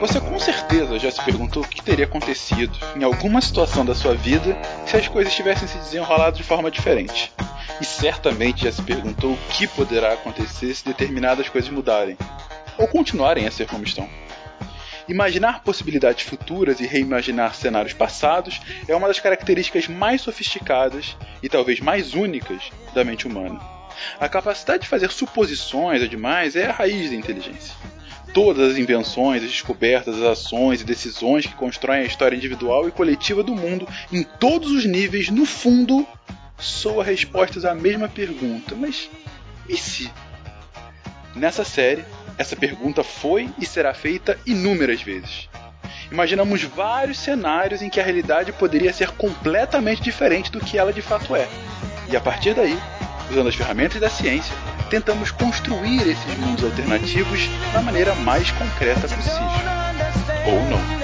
Você com certeza já se perguntou o que teria acontecido em alguma situação da sua vida se as coisas tivessem se desenrolado de forma diferente. E certamente já se perguntou o que poderá acontecer se determinadas coisas mudarem ou continuarem a ser como estão. Imaginar possibilidades futuras e reimaginar cenários passados é uma das características mais sofisticadas e talvez mais únicas da mente humana. A capacidade de fazer suposições demais é a raiz da inteligência. Todas as invenções, as descobertas, as ações e decisões que constroem a história individual e coletiva do mundo em todos os níveis, no fundo, soa respostas à mesma pergunta. Mas e se? Nessa série, essa pergunta foi e será feita inúmeras vezes. Imaginamos vários cenários em que a realidade poderia ser completamente diferente do que ela de fato é. E a partir daí, usando as ferramentas da ciência, tentamos construir esses mundos alternativos da maneira mais concreta possível. Ou não.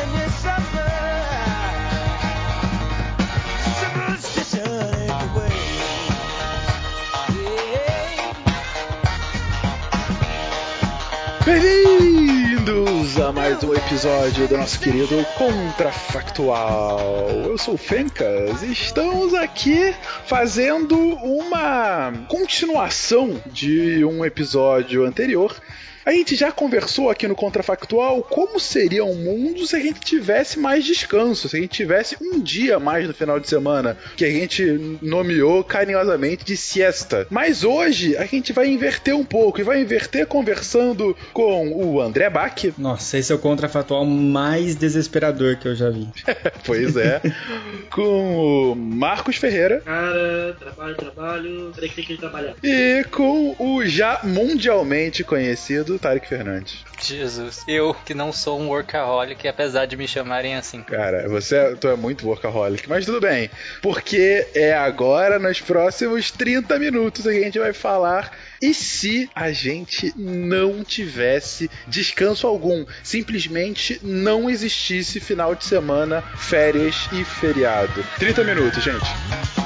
Bem-vindos a mais um episódio do nosso querido Contrafactual. Eu sou o Fencas e estamos aqui fazendo uma continuação de um episódio anterior a gente já conversou aqui no Contrafactual como seria um mundo se a gente tivesse mais descanso, se a gente tivesse um dia mais no final de semana, que a gente nomeou carinhosamente de siesta. Mas hoje a gente vai inverter um pouco e vai inverter conversando com o André Bach. Nossa, esse é o Contrafactual mais desesperador que eu já vi. pois é. com o Marcos Ferreira. Cara, trabalho, trabalho, tem que trabalhar. E com o já mundialmente conhecido Tarek Fernandes. Jesus, eu que não sou um workaholic, apesar de me chamarem assim. Cara, você é, tu é muito workaholic, mas tudo bem, porque é agora, nos próximos 30 minutos, que a gente vai falar e se a gente não tivesse descanso algum, simplesmente não existisse final de semana, férias e feriado. 30 minutos, gente.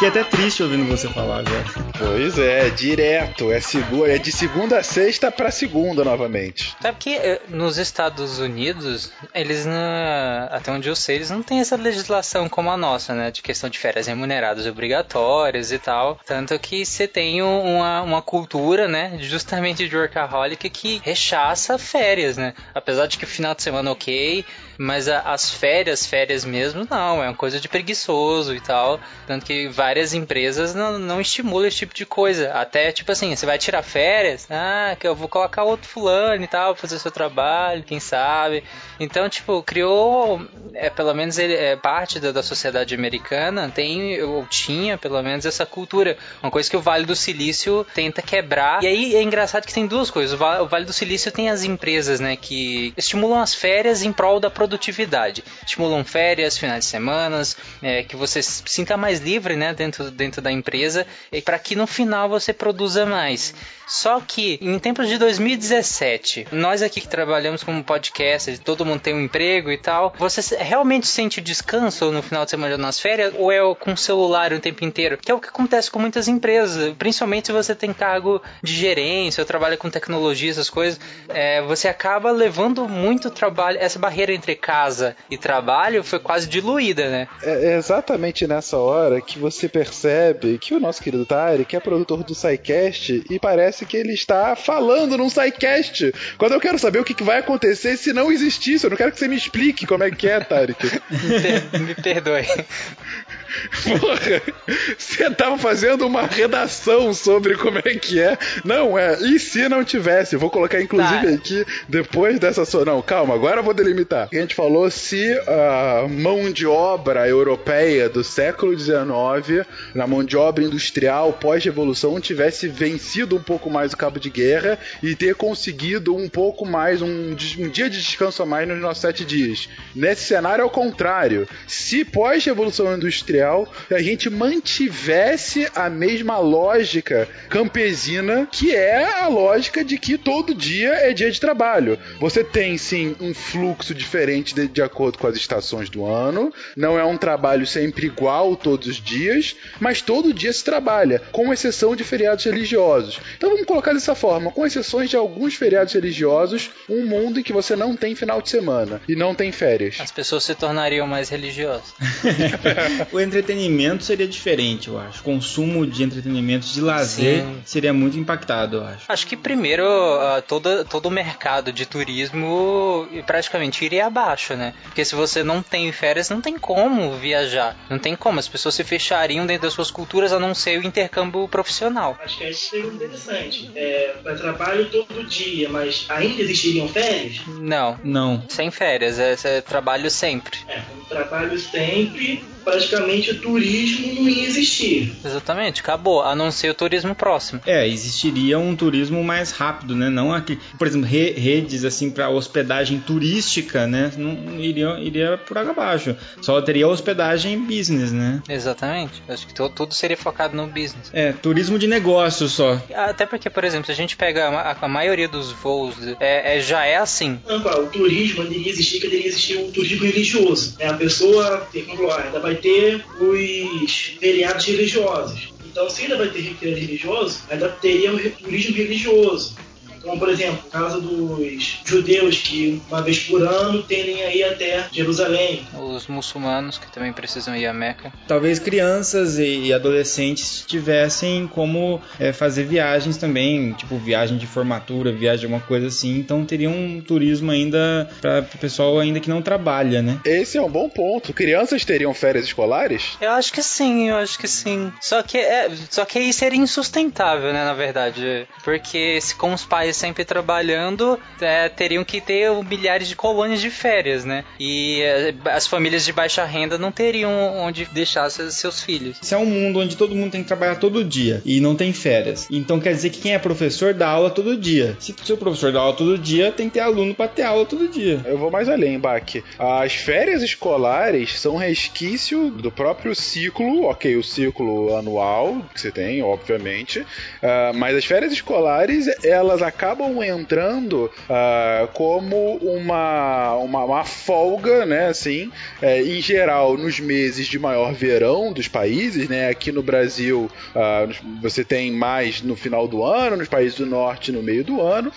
Fiquei até triste ouvindo você falar agora. Pois é, direto. É, segura, é de segunda a sexta pra segunda novamente. Sabe que eh, nos Estados Unidos, eles não, até onde eu sei, eles não têm essa legislação como a nossa, né? De questão de férias remuneradas obrigatórias e tal. Tanto que você tem uma, uma cultura, né? Justamente de workaholic que rechaça férias, né? Apesar de que o final de semana ok, mas a, as férias, férias mesmo, não. É uma coisa de preguiçoso e tal. Tanto que várias empresas não, não estimulam esse tipo de coisa. Até, tipo assim, você vai tirar férias, ah, que eu vou colocar outro fulano e tal, fazer seu trabalho, quem sabe. Então, tipo, criou, é, pelo menos ele, é, parte da, da sociedade americana tem, ou tinha, pelo menos, essa cultura. Uma coisa que o Vale do Silício tenta quebrar. E aí é engraçado que tem duas coisas. O Vale, do Silício tem as empresas, né, que estimulam as férias em prol da produtividade. Estimulam férias, finais de semana, é, que você se sinta mais livre, né, dentro, dentro da empresa, para que no final você produza mais. Só que em tempos de 2017, nós aqui que trabalhamos como podcast, todo mundo tem um emprego e tal, você realmente sente descanso no final de semana nas férias ou é com o celular o tempo inteiro? Que é o que acontece com muitas empresas, principalmente se você tem cargo de gerência ou trabalha com tecnologia, essas coisas, é, você acaba levando muito trabalho. Essa barreira entre casa e trabalho foi quase diluída, né? É exatamente nessa hora que você percebe que o nosso querido Tarek é produtor do SciCast e parece que ele está falando num SciCast. Quando eu quero saber o que vai acontecer se não existisse, eu não quero que você me explique como é que é, Tarek. me perdoe. Porra, você tava fazendo uma redação sobre como é que é. Não, é, e se não tivesse? Vou colocar inclusive Tá. aqui, depois dessa sua. Não, calma, agora eu vou delimitar. A gente falou se a mão de obra europeia do século XIX, na mão de obra industrial pós-revolução, tivesse vencido um pouco mais o cabo de guerra e ter conseguido um pouco mais, um, um dia de descanso a mais nos nossos sete dias. Nesse cenário, é o contrário. Se pós-revolução industrial a gente mantivesse a mesma lógica campesina, que é a lógica de que todo dia é dia de trabalho. Você tem sim um fluxo diferente de, de acordo com as estações do ano, não é um trabalho sempre igual todos os dias, mas todo dia se trabalha, com exceção de feriados religiosos. Então vamos colocar dessa forma, com exceções de alguns feriados religiosos, um mundo em que você não tem final de semana e não tem férias. As pessoas se tornariam mais religiosas. entretenimento seria diferente, eu acho. Consumo de entretenimento, de lazer, Sim. seria muito impactado, eu acho. Acho que primeiro ah, todo, todo o mercado de turismo praticamente iria abaixo, né? Porque se você não tem férias, não tem como viajar. Não tem como. As pessoas se fechariam dentro das suas culturas a não ser o intercâmbio profissional. Acho que isso seria interessante. É, trabalho todo dia, mas ainda existiriam férias? Não. Não. Sem férias, é, é trabalho sempre. É, um trabalho sempre, praticamente o turismo não ia existir. Exatamente, acabou. A não ser o turismo próximo. É, existiria um turismo mais rápido, né? Não aqui, por exemplo, re- redes assim para hospedagem turística, né? Não iria, iria por água abaixo. Só teria hospedagem business, né? Exatamente. Acho que tudo seria focado no business. É, turismo de negócio só. Até porque, por exemplo, se a gente pega a, ma- a maioria dos voos, é, é- já é assim. Não, o turismo iria existir, que iria existir um turismo religioso. Né? A pessoa, como falou, ah, ainda vai ter os feriados religiosos. Então, se ainda vai ter feriado religioso, ainda teria o turismo religioso. Como, por exemplo, o caso dos judeus que, uma vez por ano, tendem a ir até Jerusalém. Os muçulmanos que também precisam ir a Meca. Talvez crianças e adolescentes tivessem como é, fazer viagens também, tipo viagem de formatura, viagem alguma coisa assim. Então teria um turismo ainda para o pessoal ainda que não trabalha, né? Esse é um bom ponto. Crianças teriam férias escolares? Eu acho que sim, eu acho que sim. Só que, é, só que aí seria insustentável, né, na verdade. Porque se com os pais sempre trabalhando, é, teriam que ter milhares de colônias de férias, né? E é, as famílias de baixa renda não teriam onde deixar seus, filhos. Se é um mundo onde todo mundo tem que trabalhar todo dia e não tem férias, então quer dizer que quem é professor dá aula todo dia. Se o seu professor dá aula todo dia, tem que ter aluno para ter aula todo dia. Eu vou mais além, Bach. As férias escolares são resquício do próprio ciclo, ok, o ciclo anual que você tem, obviamente, ah, mas as férias escolares elas acabam entrando ah, como uma, uma, uma folga, né, assim, eh, em geral nos meses de maior verão dos países, né, aqui no Brasil ah, você tem mais no final do ano, nos países do norte no meio do ano,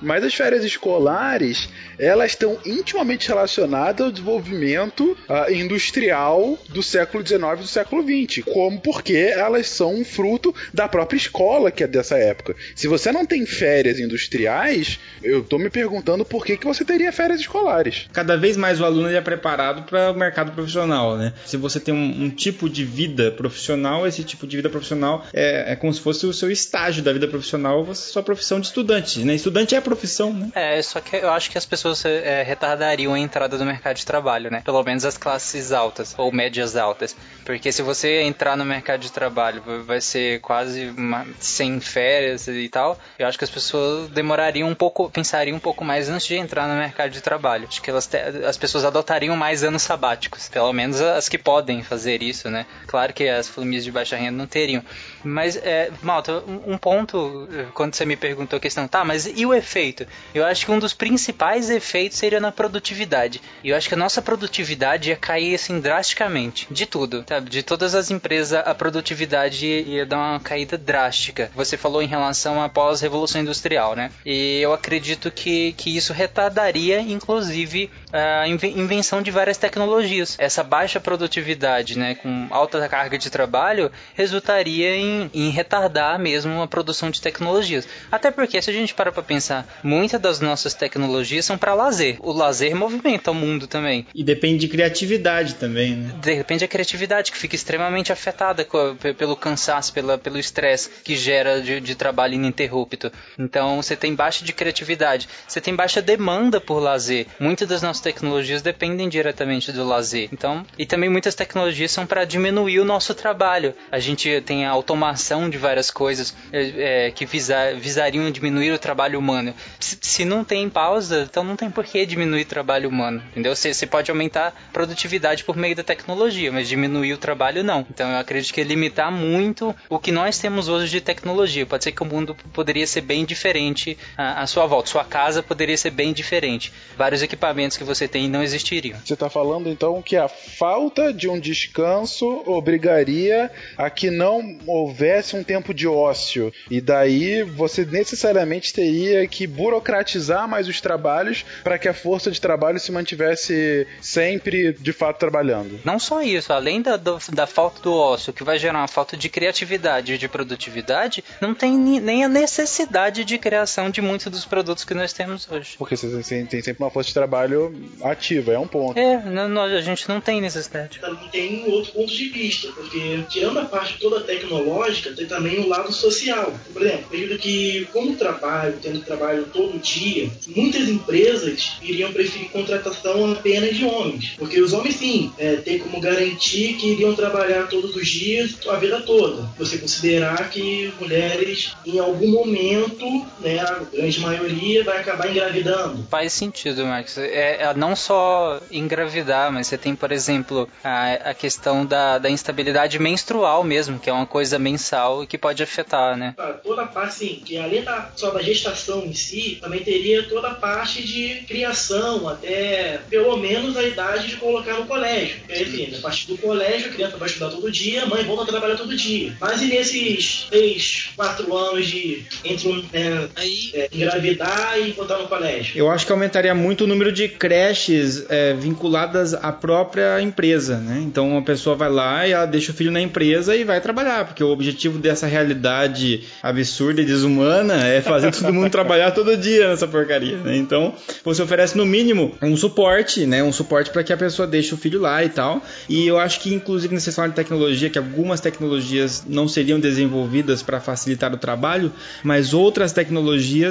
mas as férias escolares elas estão intimamente relacionadas ao desenvolvimento ah, industrial do século XIX e do século XX, como porque elas são um fruto da própria escola que é dessa época. Se você não tem férias industriais, eu tô me perguntando por que, que você teria férias escolares. Cada vez mais o aluno é preparado para o mercado profissional, né? Se você tem um, um tipo de vida profissional, esse tipo de vida profissional é, é como se fosse o seu estágio da vida profissional, você- sua profissão de estudante, né? Estudante é profissão, né? É, só que eu acho que as pessoas é, retardariam a entrada do mercado de trabalho, né? Pelo menos as classes altas ou médias altas. Porque se você entrar no mercado de trabalho vai- vai ser quase uma- sem férias e tal, eu acho que as pessoas demorariam um pouco, pensariam um pouco mais antes de entrar no mercado de trabalho. Acho que elas te- as pessoas adotariam mais anos sabáticos, pelo menos as que podem fazer isso, né? Claro que as famílias de baixa renda não teriam. Mas, é, Malta, um, ponto, eh, quando você me perguntou a questão, tá, mas e o efeito? Eu acho que um dos principais efeitos seria na produtividade. Eu acho que a nossa produtividade ia cair, assim, drasticamente. De tudo, sabe? De todas as empresas, a produtividade ia dar uma caída drástica. Você falou em relação à pós-revolução industrial, né? E eu acredito que, que isso retardaria, inclusive, a inven- invenção de várias tecnologias. Essa baixa produtividade, né, com alta carga de trabalho, resultaria em, em retardar mesmo a produção de tecnologias. Até porque, se a gente para pra pensar, muitas das nossas tecnologias são para lazer. O lazer movimenta o mundo também. E depende de criatividade também, né? De repente a criatividade que fica extremamente afetada pe- pelo cansaço, pela, pelo estresse que gera de, de trabalho ininterrupto. Então você tem baixa de criatividade, você tem baixa demanda por lazer. Muitas das nossas tecnologias dependem diretamente do lazer. Então, e também muitas tecnologias são para diminuir o nosso trabalho. A gente tem a automação de várias coisas é, é, que visa- visariam diminuir o trabalho humano. Se, se não tem pausa, então não tem por que diminuir o trabalho humano, entendeu? Você, você pode aumentar a produtividade por meio da tecnologia, mas diminuir o trabalho não. Então eu acredito que é limitar muito o que nós temos hoje de tecnologia. Pode ser que o mundo poderia ser bem diferente à, à sua volta, sua casa poderia ser bem diferente. Vários equipamentos que você tem não existiriam. Você está falando então que a falta de um descanso obrigaria a que não houvesse um tempo de ócio. E daí você necessariamente teria que burocratizar mais os trabalhos para que a força de trabalho se mantivesse sempre de fato trabalhando. Não só isso, além da, da falta do ócio, que vai gerar uma falta de criatividade e de produtividade, não tem ni- nem a necessidade de criação de muitos dos produtos que nós temos hoje. Porque você tem, tem sempre uma força de trabalho ativa, é um ponto. É, não- não- a gente não tem necessidade. também tem um outro ponto de vista, porque tirando a parte toda tecnológica, tem também o lado social. Por exemplo, eu acredito que como trabalho, tendo trabalho todo dia, muitas empresas iriam preferir contratação apenas de homens, porque os homens sim, é, tem como garantir que iriam trabalhar todos os dias a vida toda. Você considerar que mulheres em algum momento, né, a grande maioria vai acabar engravidando. Faz sentido, Max. É, é não só engravidar, mas você tem, por exemplo, a, a questão da, da instabilidade menstrual mesmo, que é uma coisa mensal e que pode afetar, né? Tá, toda a parte, sim, que além da, só da gestação em si, também teria toda a parte de criação, até pelo menos a idade de colocar no colégio. Porque, enfim, a partir do colégio, a criança vai estudar todo dia, a mãe volta a trabalhar todo dia. Mas e nesses 3, 4 anos de entre um, né, é, engravidar e botar no colégio? Eu acho que aumentaria muito o número de creches é, vinculadas à própria empresa, né? Então uma pessoa vai lá e ela deixa o filho na empresa e vai trabalhar, porque o objetivo dessa realidade absurda e desumana é fazer todo mundo trabalhar todo dia nessa porcaria, né? Então você oferece no mínimo um suporte, né? Um suporte para que a pessoa deixe o filho lá e tal. E eu acho que inclusive nessa de tecnologia, que algumas tecnologias não seriam desenvolvidas para facilitar o trabalho, mas outras tecnologias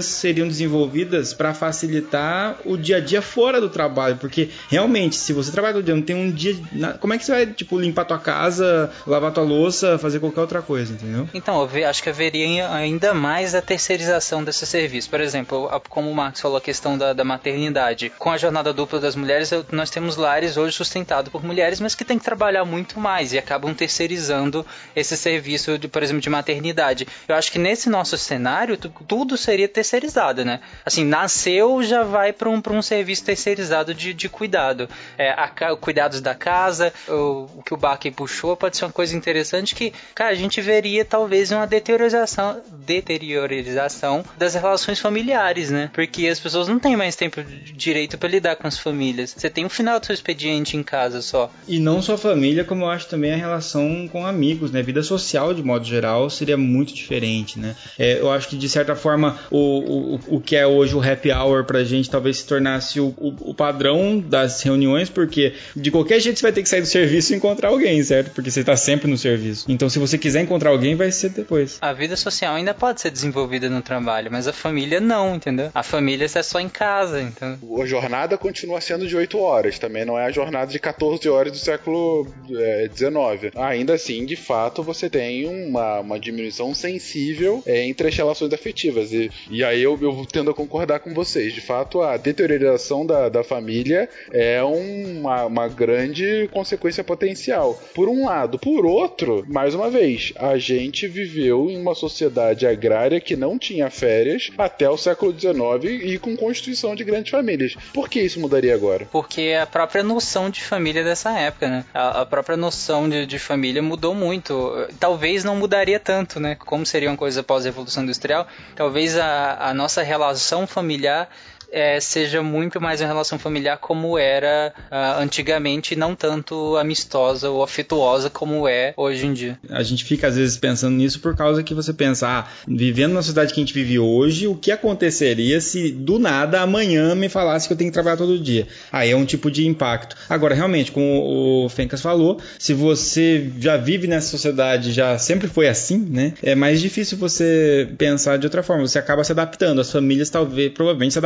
seriam desenvolvidas para facilitar o dia a dia fora do trabalho, porque realmente, se você trabalha todo dia, não tem um dia, como é que você vai tipo limpar tua casa, lavar tua louça, fazer qualquer outra coisa, entendeu? Então, eu acho que haveria ainda mais a terceirização desse serviço. Por exemplo, como o Marcos falou, a questão da, da maternidade. Com a jornada dupla das mulheres, nós temos lares hoje sustentados por mulheres, mas que têm que trabalhar muito mais e acabam terceirizando esse serviço, de, por exemplo, de maternidade. Eu acho que nesse nosso cenário, tu- seria terceirizado, né? Assim, nasceu, já vai para um, pra um serviço terceirizado de, de cuidado. É, a cuidados da casa, o, o que o Baki puxou, pode ser uma coisa interessante que, cara, a gente veria talvez uma deteriorização, deteriorização das relações familiares, né? Porque as pessoas não têm mais tempo direito para lidar com as famílias. Você tem um final do seu expediente em casa só. E não só família, como eu acho também a relação com amigos, né? Vida social, de modo geral, seria muito diferente, né? É, eu acho que, de certa forma, o, o, o que é hoje o happy hour pra gente talvez se tornasse o, o, o padrão das reuniões, porque de qualquer jeito você vai ter que sair do serviço e encontrar alguém, certo? Porque você tá sempre no serviço. Então, se você quiser encontrar alguém, vai ser depois. A vida social ainda pode ser desenvolvida no trabalho, mas a família não, entendeu? A família está só em casa, então. A jornada continua sendo de 8 horas, também não é a jornada de 14 horas do século é, XIX. Ainda assim, de fato, você tem uma, uma diminuição sensível é, entre as relações afetivas. E, e aí eu, eu tendo a concordar com vocês. De fato, a deteriorização da, da família é uma, uma grande consequência potencial. Por um lado. Por outro, mais uma vez, a gente viveu em uma sociedade agrária que não tinha férias até o século XIX e com constituição de grandes famílias. Por que isso mudaria agora? Porque a própria noção de família dessa época, né? A, a própria noção de, de família mudou muito. Talvez não mudaria tanto, né? Como seria uma coisa pós-revolução industrial, talvez a, a nossa relação familiar é, seja muito mais uma relação familiar como era uh, antigamente, não tanto amistosa ou afetuosa como é hoje em dia. A gente fica às vezes pensando nisso por causa que você pensa, ah, vivendo na sociedade que a gente vive hoje, o que aconteceria se do nada amanhã me falasse que eu tenho que trabalhar todo dia? Aí é um tipo de impacto. Agora, realmente, como o Fencas falou, se você já vive nessa sociedade, já sempre foi assim, né? É mais difícil você pensar de outra forma. Você acaba se adaptando. As famílias talvez, provavelmente se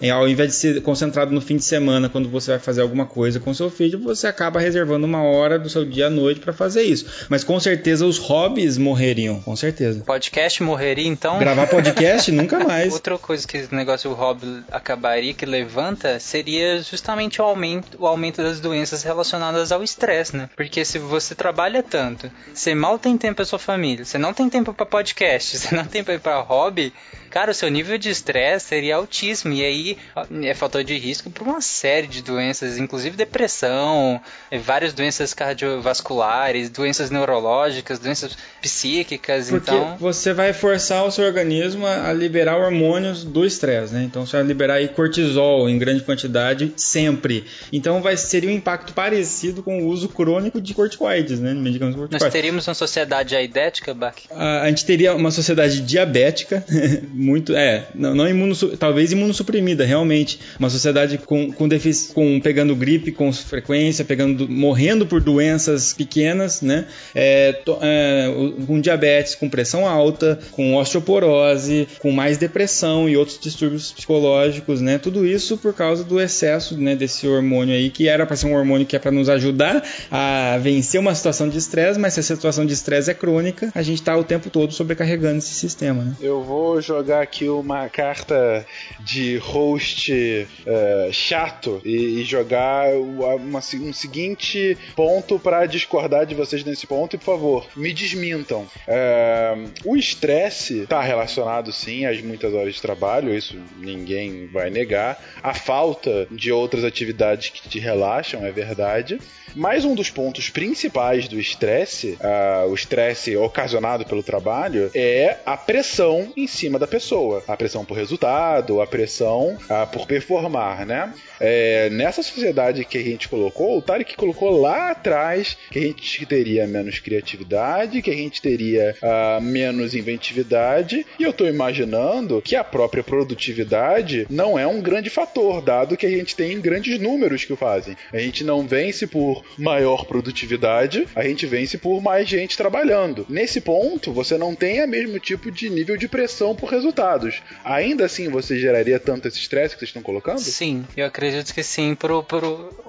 E ao invés de ser concentrado no fim de semana, quando você vai fazer alguma coisa com seu filho, você acaba reservando uma hora do seu dia à noite para fazer isso. Mas com certeza os hobbies morreriam, com certeza. Podcast morreria então? Gravar podcast nunca mais. Outra coisa que esse negócio do hobby acabaria que levanta seria justamente o aumento, o aumento das doenças relacionadas ao estresse, né? Porque se você trabalha tanto, você mal tem tempo para sua família, você não tem tempo para podcast, você não tem tempo para hobby, cara, o seu nível de estresse seria altíssimo. E aí é fator de risco para uma série de doenças, inclusive depressão, várias doenças cardiovasculares, doenças neurológicas, doenças psíquicas. Porque então você vai forçar o seu organismo a liberar hormônios do estresse, né? Então você vai liberar aí cortisol em grande quantidade sempre. Então vai seria um impacto parecido com o uso crônico de corticoides, né? Medicamentos corticoides. Nós teríamos uma sociedade aidética, Bach? A, a gente teria uma sociedade diabética, muito, é, não, não talvez imunossuprimida, realmente. Uma sociedade com, com, defici, com pegando gripe com frequência, pegando, morrendo por doenças pequenas, né? É, to, é, com diabetes, com pressão alta, com osteoporose, com mais depressão e outros distúrbios psicológicos, né? Tudo isso por causa do excesso, né, desse hormônio aí, que era para ser um hormônio que é para nos ajudar a vencer uma situação de estresse, mas se a situação de estresse é crônica, a gente está o tempo todo sobrecarregando esse sistema, né? Eu vou jogar aqui uma carta de host uh, chato e, e jogar uma, um seguinte ponto para discordar de vocês nesse ponto e, por favor, me desmintam. Uh, o estresse está relacionado sim às muitas horas de trabalho, isso ninguém vai negar. A falta de outras atividades que te relaxam, é verdade. Mas um dos pontos principais do estresse, uh, o estresse ocasionado pelo trabalho, é a pressão em cima da pessoa. A pressão por resultado, a pressão uh, por performar, né? É, nessa sociedade que a gente colocou, o Tarek colocou lá atrás que a gente teria menos criatividade, que a gente teria uh, menos inventividade, e eu estou imaginando que a própria produtividade não é um grande fator, dado que a gente tem grandes números que o fazem. A gente não vence por maior produtividade, a gente vence por mais gente trabalhando. Nesse ponto, você não tem o mesmo tipo de nível de pressão por resultados. Ainda assim, você geraria tanto esse estresse que vocês estão colocando? Sim, eu acredito que sim, por,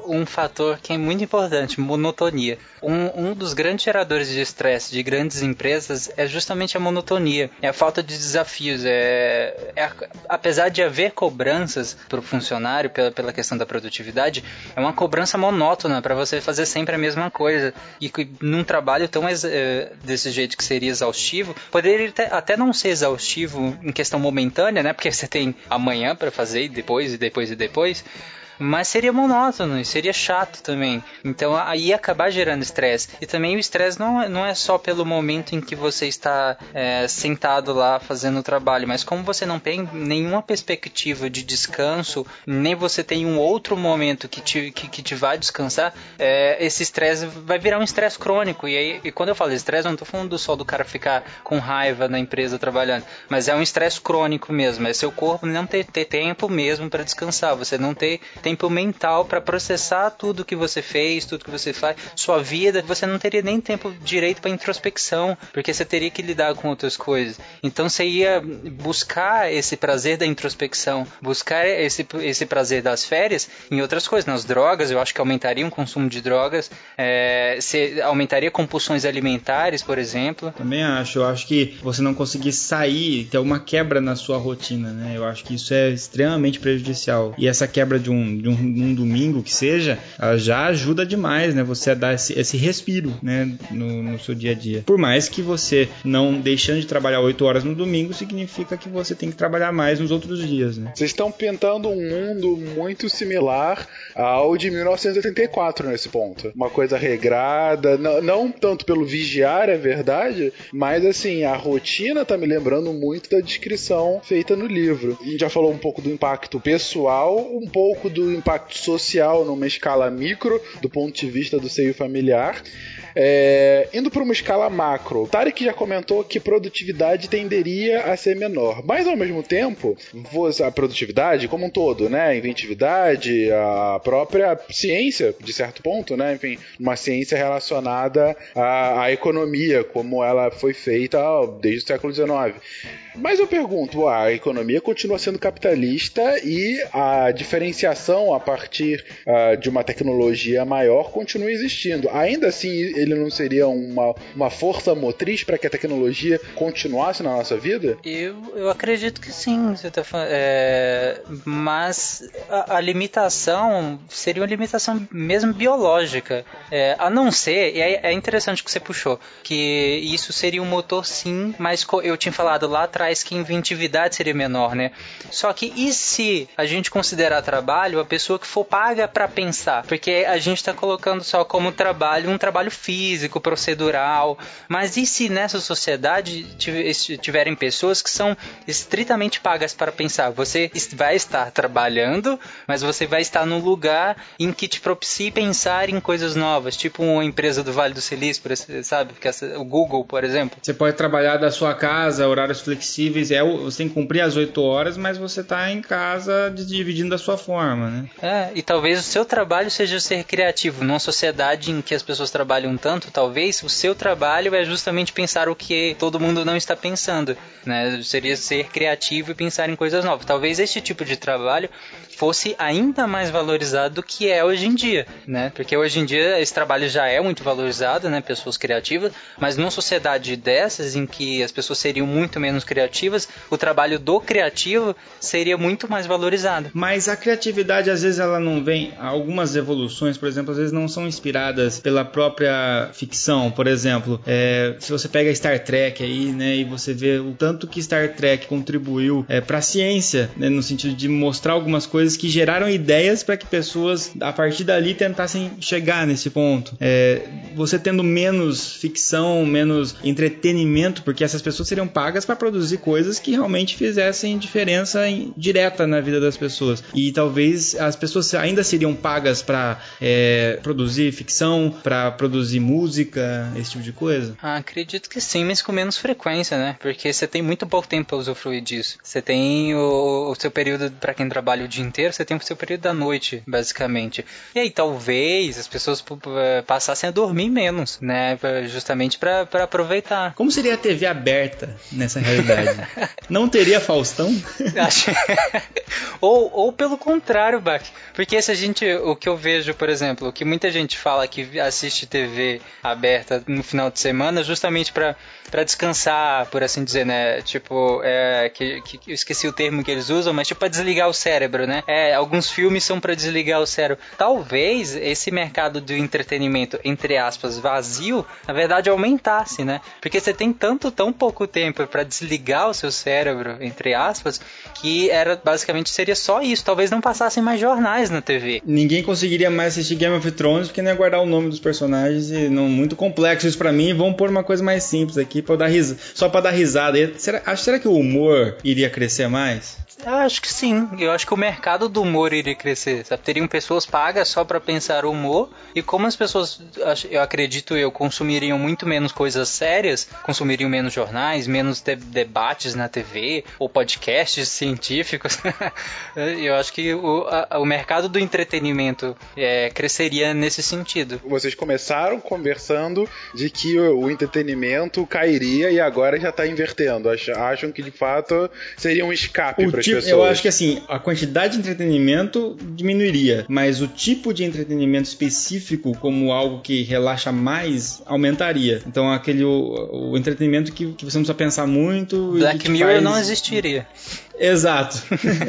um fator que é muito importante, monotonia. Um, um dos grandes geradores de estresse de grandes empresas é justamente a monotonia, é a falta de desafios. É, é apesar de haver cobranças para o funcionário pela, pela questão da produtividade, é uma cobrança monótona para você fazer sempre a mesma coisa. E num trabalho tão é, desse jeito que seria exaustivo, poderia até não ser exaustivo questão momentânea, né? Porque você tem amanhã para fazer e depois e depois e depois mas seria monótono e seria chato também. Então aí ia acabar gerando estresse. E também o estresse não, não é só pelo momento em que você está é, sentado lá fazendo o trabalho, mas como você não tem nenhuma perspectiva de descanso, nem você tem um outro momento que te, que, que te vai descansar, é, esse estresse vai virar um estresse crônico. E aí, e quando eu falo estresse, não estou falando só do cara ficar com raiva na empresa trabalhando, mas é um estresse crônico mesmo. É seu corpo não ter, ter tempo mesmo para descansar, você não ter tempo mental para processar tudo que você fez, tudo que você faz, sua vida, você não teria nem tempo direito para introspecção, porque você teria que lidar com outras coisas. Então você ia buscar esse prazer da introspecção, buscar esse, esse prazer das férias em outras coisas, nas drogas, eu acho que aumentaria o consumo de drogas, é, você aumentaria compulsões alimentares, por exemplo. Também acho, eu acho que você não conseguir sair, ter uma quebra na sua rotina, né? Eu acho que isso é extremamente prejudicial. E essa quebra de um de um, domingo que seja, já ajuda demais, né? Você a dar esse, esse respiro, né? No, no seu dia a dia. Por mais que você não deixando de trabalhar 8 horas no domingo, significa que você tem que trabalhar mais nos outros dias, né? Vocês estão pintando um mundo muito similar ao de 1984 nesse ponto. Uma coisa regrada, não, não tanto pelo vigiar, é verdade, mas assim, a rotina tá me lembrando muito da descrição feita no livro. A gente já falou um pouco do impacto pessoal, um pouco do impacto social numa escala micro, do ponto de vista do seio familiar. É, indo para uma escala macro, Tarek já comentou que produtividade tenderia a ser menor, mas ao mesmo tempo, a produtividade como um todo, né, a inventividade, a própria ciência, de certo ponto, né, enfim, uma ciência relacionada à, à economia, como ela foi feita desde o século XIX. Mas eu pergunto, a economia continua sendo capitalista e a diferenciação a partir uh, de uma tecnologia maior continua existindo. Ainda assim, ele não seria uma, uma força motriz para que a tecnologia continuasse na nossa vida? Eu, eu acredito que sim, você tá falando, é, mas a, a, limitação seria uma limitação mesmo biológica. É, a não ser, e é, é interessante que você puxou, que isso seria um motor sim, mas eu tinha falado lá atrás que inventividade seria menor, né? Só que e se a gente considerar trabalho a pessoa que for paga para pensar? Porque a gente está colocando só como trabalho um trabalho físico, procedural. Mas e se nessa sociedade tiverem pessoas que são estritamente pagas para pensar? Você vai estar trabalhando, mas você vai estar num lugar em que te propicie pensar em coisas novas, tipo uma empresa do Vale do Silício, sabe? O Google, por exemplo. Você pode trabalhar da sua casa, horários flexíveis flexíveis. É, você tem que cumprir as 8 horas, mas você está em casa dividindo da sua forma, né? É, e talvez o seu trabalho seja ser criativo. Numa sociedade em que as pessoas trabalham tanto, talvez o seu trabalho é justamente pensar o que todo mundo não está pensando, né? Seria ser criativo e pensar em coisas novas. Talvez este tipo de trabalho fosse ainda mais valorizado do que é hoje em dia, né? Porque hoje em dia esse trabalho já é muito valorizado, né? Pessoas criativas, mas numa sociedade dessas em que as pessoas seriam muito menos criativas o trabalho do criativo seria muito mais valorizado. Mas a criatividade, às vezes, ela não vem. Algumas evoluções, por exemplo, às vezes não são inspiradas pela própria ficção. Por exemplo, é, se você pega Star Trek aí, né, e você vê o tanto que Star Trek contribuiu é, para a ciência, né, no sentido de mostrar algumas coisas que geraram ideias para que pessoas, a partir dali, tentassem chegar nesse ponto. É, você tendo menos ficção, menos entretenimento, porque essas pessoas seriam pagas para produzir coisas que realmente fizessem diferença em, direta na vida das pessoas. E talvez as pessoas ainda seriam pagas para é, produzir ficção, para produzir música, esse tipo de coisa? Ah, acredito que sim, mas com menos frequência, né? Porque você tem muito pouco tempo para usufruir disso. Você tem o, o seu período, para quem trabalha o dia inteiro, você tem o seu período da noite, basicamente. E aí talvez as pessoas é, passassem a dormir menos, né? Justamente para aproveitar. Como seria a TV aberta nessa realidade? Não teria Faustão? ou, ou pelo contrário, Bach. Porque se a gente. O que eu vejo, por exemplo, o que muita gente fala que assiste TV aberta no final de semana, justamente para descansar, por assim dizer, né? Tipo, é, que, que, eu esqueci o termo que eles usam, mas tipo para desligar o cérebro, né? É, alguns filmes são para desligar o cérebro. Talvez esse mercado do entretenimento, entre aspas, vazio, na verdade aumentasse, né? Porque você tem tanto, tão pouco tempo para desligar o seu cérebro, entre aspas, que era basicamente seria só isso. Talvez não passassem mais jornais na TV. Ninguém conseguiria mais assistir Game of Thrones porque não ia guardar o nome dos personagens e não muito complexo isso para mim. Vamos pôr uma coisa mais simples aqui para dar ris... só para dar risada. será, será que o humor iria crescer mais? Eu acho que sim. Eu acho que o mercado do humor iria crescer. Sabe? Teriam pessoas pagas só para pensar o humor. E como as pessoas, eu acredito eu, consumiriam muito menos coisas sérias, consumiriam menos jornais, menos de debates na TV, ou podcasts científicos, eu acho que o, a, o mercado do entretenimento é, cresceria nesse sentido. Vocês começaram conversando de que o, o entretenimento cairia e agora já está invertendo. Acham que de fato seria um escape para tipo, eu acho que assim, a quantidade de entretenimento diminuiria, mas o tipo de entretenimento específico, como algo que relaxa mais, aumentaria. Então aquele o, o entretenimento que, que você não precisa pensar muito. Black Mirror faz... não existiria. Exato.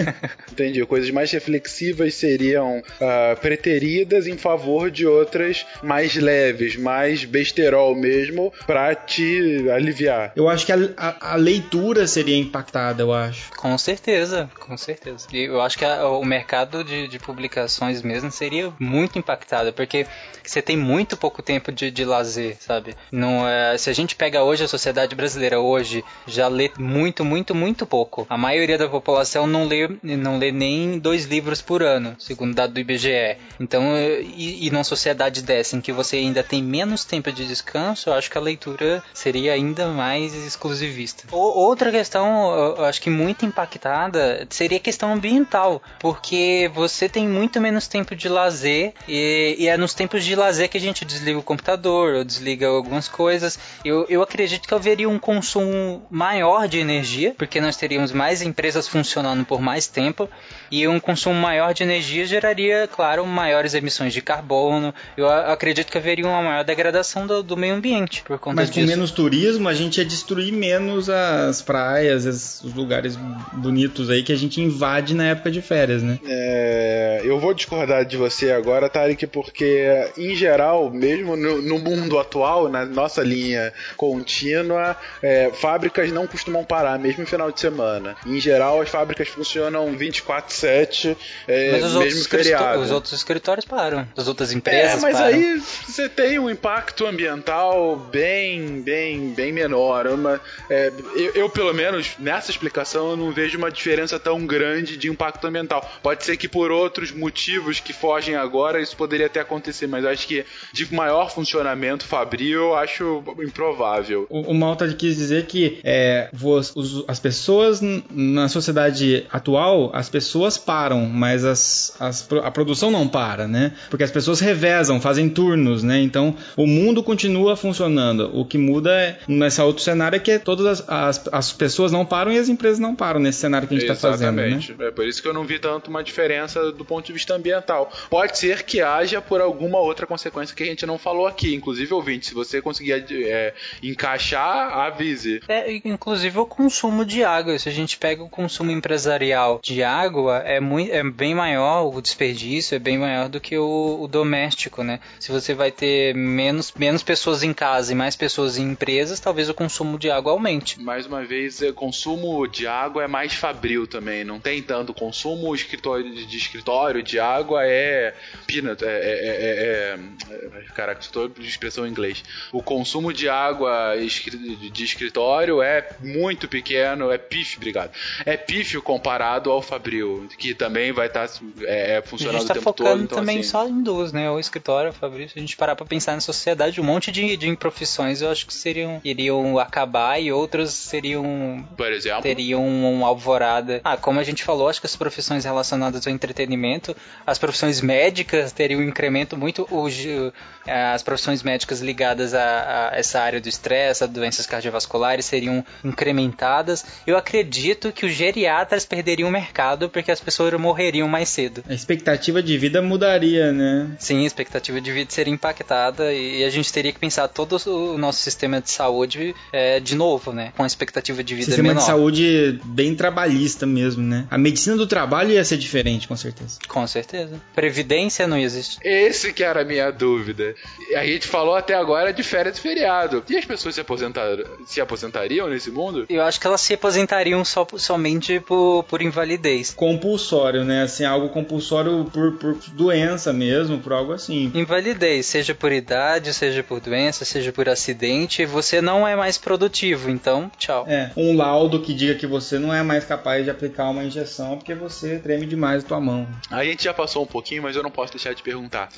Entendi. Coisas mais reflexivas seriam uh, preteridas em favor de outras mais leves, mais besterol mesmo, pra te aliviar. Eu acho que a, a, a leitura seria impactada, eu acho. Com certeza, com certeza. E eu acho que a, o mercado de, de, publicações mesmo seria muito impactado, porque você tem muito pouco tempo de, de lazer, sabe? Não é, se a gente pega hoje a sociedade brasileira hoje, já lê muito, muito, muito pouco. A maioria da população não lê, não lê nem dois livros por ano, segundo dado do IBGE. Então, e, e numa sociedade dessa em que você ainda tem menos tempo de descanso, eu acho que a leitura seria ainda mais exclusivista. O, outra questão, eu acho que muito impactada, seria a questão ambiental, porque você tem muito menos tempo de lazer e, e é nos tempos de lazer que a gente desliga o computador ou desliga algumas coisas. Eu, eu acredito que haveria um consumo maior de energia, porque nós teríamos mais empresas funcionando por mais tempo e um consumo maior de energia geraria, claro, maiores emissões de carbono. Eu acredito que haveria uma maior degradação do, do meio ambiente por conta Mas disso. com menos turismo, a gente ia destruir menos as praias, os lugares bonitos aí que a gente invade na época de férias, né? É, eu vou discordar de você agora, Tarek, porque em geral, mesmo no, no mundo atual, na nossa linha contínua, é, fábricas não costumam parar, mesmo no final de semana. Em geral, as fábricas funcionam 24/7, é, mas os mesmo outros feriado. Os outros escritórios param, as outras empresas É, mas param. aí você tem um impacto ambiental bem, bem, bem menor. Uma, é, eu, eu, pelo menos, nessa explicação, eu não vejo uma diferença tão grande de impacto ambiental. Pode ser que por outros motivos que fogem agora, isso poderia até acontecer, mas acho que de maior funcionamento fabril, eu acho improvável. O, o Malta quis dizer que é, os, as pessoas na sociedade atual, as pessoas param, mas as, as, a produção não para, né? Porque as pessoas revezam, fazem turnos, né? Então o mundo continua funcionando. O que muda é, nesse outro cenário é que todas as, as, as pessoas não param e as empresas não param nesse cenário que a gente está fazendo. Né? É por isso que eu não vi tanto uma diferença do ponto de vista ambiental. Pode ser que haja por alguma outra consequência que a gente não falou aqui. Inclusive, ouvinte, se você conseguir é, encaixar, avise. É, inclusive o consumo de água. Se a gente pega o consumo empresarial de água, é, muito, é bem maior, o desperdício é bem maior do que o, o doméstico, né? Se você vai ter menos, menos pessoas em casa e mais pessoas em empresas, talvez o consumo de água aumente. Mais uma vez, o consumo de água é mais fabril também. Não tem tanto consumo escritório, de escritório de água é peanut, é, é, é, é caraca, estou de expressão em inglês. O consumo de água de escritório é muito pequeno, é pífio, obrigado. É pífio comparado ao fabril, que também vai estar tá, é, funcionando a gente tá o tempo focando todo. Então, também assim, só em duas, né? O escritório, o fabril. Se a gente parar para pensar na sociedade, um monte de, de profissões eu acho que seriam iriam acabar e outras seriam por exemplo, teriam um alvorada. Ah, como a gente falou, acho que as profissões relacionadas ao entretenimento, as profissões médicas teriam um incremento muito hoje as profissões médicas ligadas a, a essa área do estresse, a doenças cardiovasculares seriam incrementadas. Eu acredito que os geriatras perderiam o mercado porque as pessoas morreriam mais cedo. A expectativa de vida mudaria, né? Sim, a expectativa de vida seria impactada e a gente teria que pensar todo o nosso sistema de saúde é, de novo, né? Com a expectativa de vida sistema menor. de saúde bem trabalhista mesmo, né? A medicina do trabalho ia ser diferente, com certeza. Com certeza. Previdência não existe. Esse que era a minha dúvida. A gente falou até agora de férias e feriado. E as pessoas se, aposentar, se aposentariam nesse mundo? Eu acho que elas se aposentariam só, somente por, por invalidez. Compulsório, né? Assim, algo compulsório por, por doença mesmo, por algo assim. Invalidez, seja por idade, seja por doença, seja por acidente, você não é mais produtivo, então tchau. É, um laudo que diga que você não é mais capaz de aplicar uma injeção porque você treme demais a tua mão. A gente já passou um pouquinho, mas eu não posso deixar de perguntar.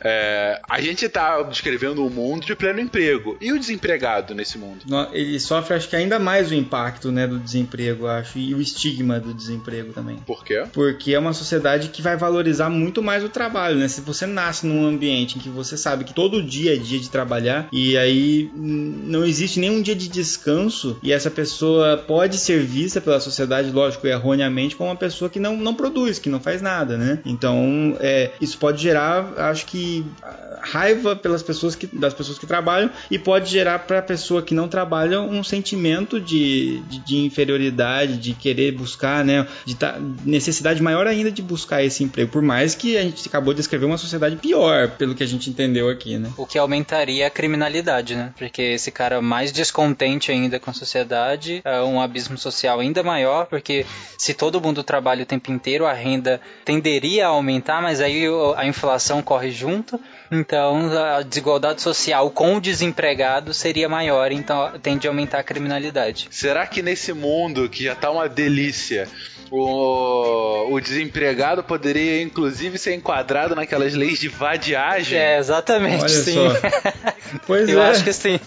É, a gente está descrevendo um mundo de pleno emprego. E o desempregado nesse mundo? Ele sofre, acho que ainda mais o impacto né, do desemprego, acho, e o estigma do desemprego também. Por quê? Porque é uma sociedade que vai valorizar muito mais o trabalho, né? Se você nasce num ambiente em que você sabe que todo dia é dia de trabalhar e aí não existe nenhum dia de descanso e essa pessoa pode ser vista pela sociedade, lógico, erroneamente, como uma pessoa que não, não produz, que não faz nada, né? Então, é, isso pode gerar, acho que raiva pelas pessoas que, das pessoas que trabalham e pode gerar para a pessoa que não trabalha um sentimento de, de, de, inferioridade, de querer buscar, né? De tá, necessidade maior ainda de buscar esse emprego. Por mais que a gente acabou de descrever uma sociedade pior, pelo que a gente entendeu aqui, né? O que aumentaria a criminalidade, né? Porque esse cara mais descontente ainda com a sociedade, é um abismo social ainda maior, porque se todo mundo trabalha o tempo inteiro, a renda tenderia a aumentar, mas aí a inflação corre junto, então a desigualdade social com o desempregado seria maior, então tende a aumentar a criminalidade. Será que nesse mundo que já tá uma delícia, o, o desempregado poderia inclusive ser enquadrado naquelas leis de vadiagem? É, exatamente, Olha sim. só. Pois Eu é. acho que sim.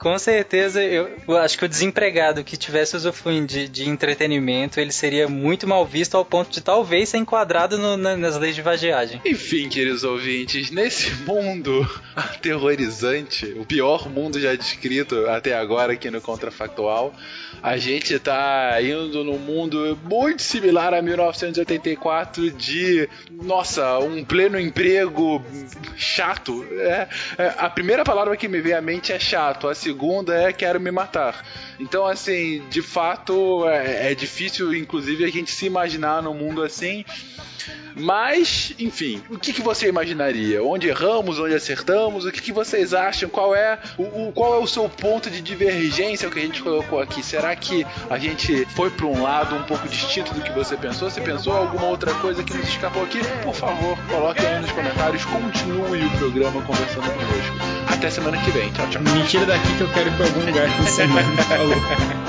Com certeza, eu, eu acho que o desempregado que tivesse usufruindo de, de entretenimento, ele seria muito mal visto ao ponto de talvez ser enquadrado no- na- nas leis de vadiagem. Enfim, queridos ouvintes, nesse mundo aterrorizante, o pior mundo já descrito até agora aqui no Contrafactual, a gente tá indo num mundo muito similar a 1984 de, nossa, um pleno emprego chato. É, é, a primeira palavra que me vem à mente é chato, a segunda é quero me matar. Então, assim, de fato, é, é difícil, inclusive, a gente se imaginar num mundo assim. Mas, enfim, o que, que você imaginaria? Onde erramos, onde acertamos? O que, que vocês acham? Qual é o, o- qual é o seu ponto de divergência o que a gente colocou aqui? Será que a gente foi para um lado um pouco distinto do que você pensou? Você pensou alguma outra coisa que nos escapou aqui? Por favor, coloque aí nos comentários. Continue o programa conversando conosco. Até semana que vem. Tchau, tchau. Me tira daqui que eu quero ir pra algum lugar. Falou.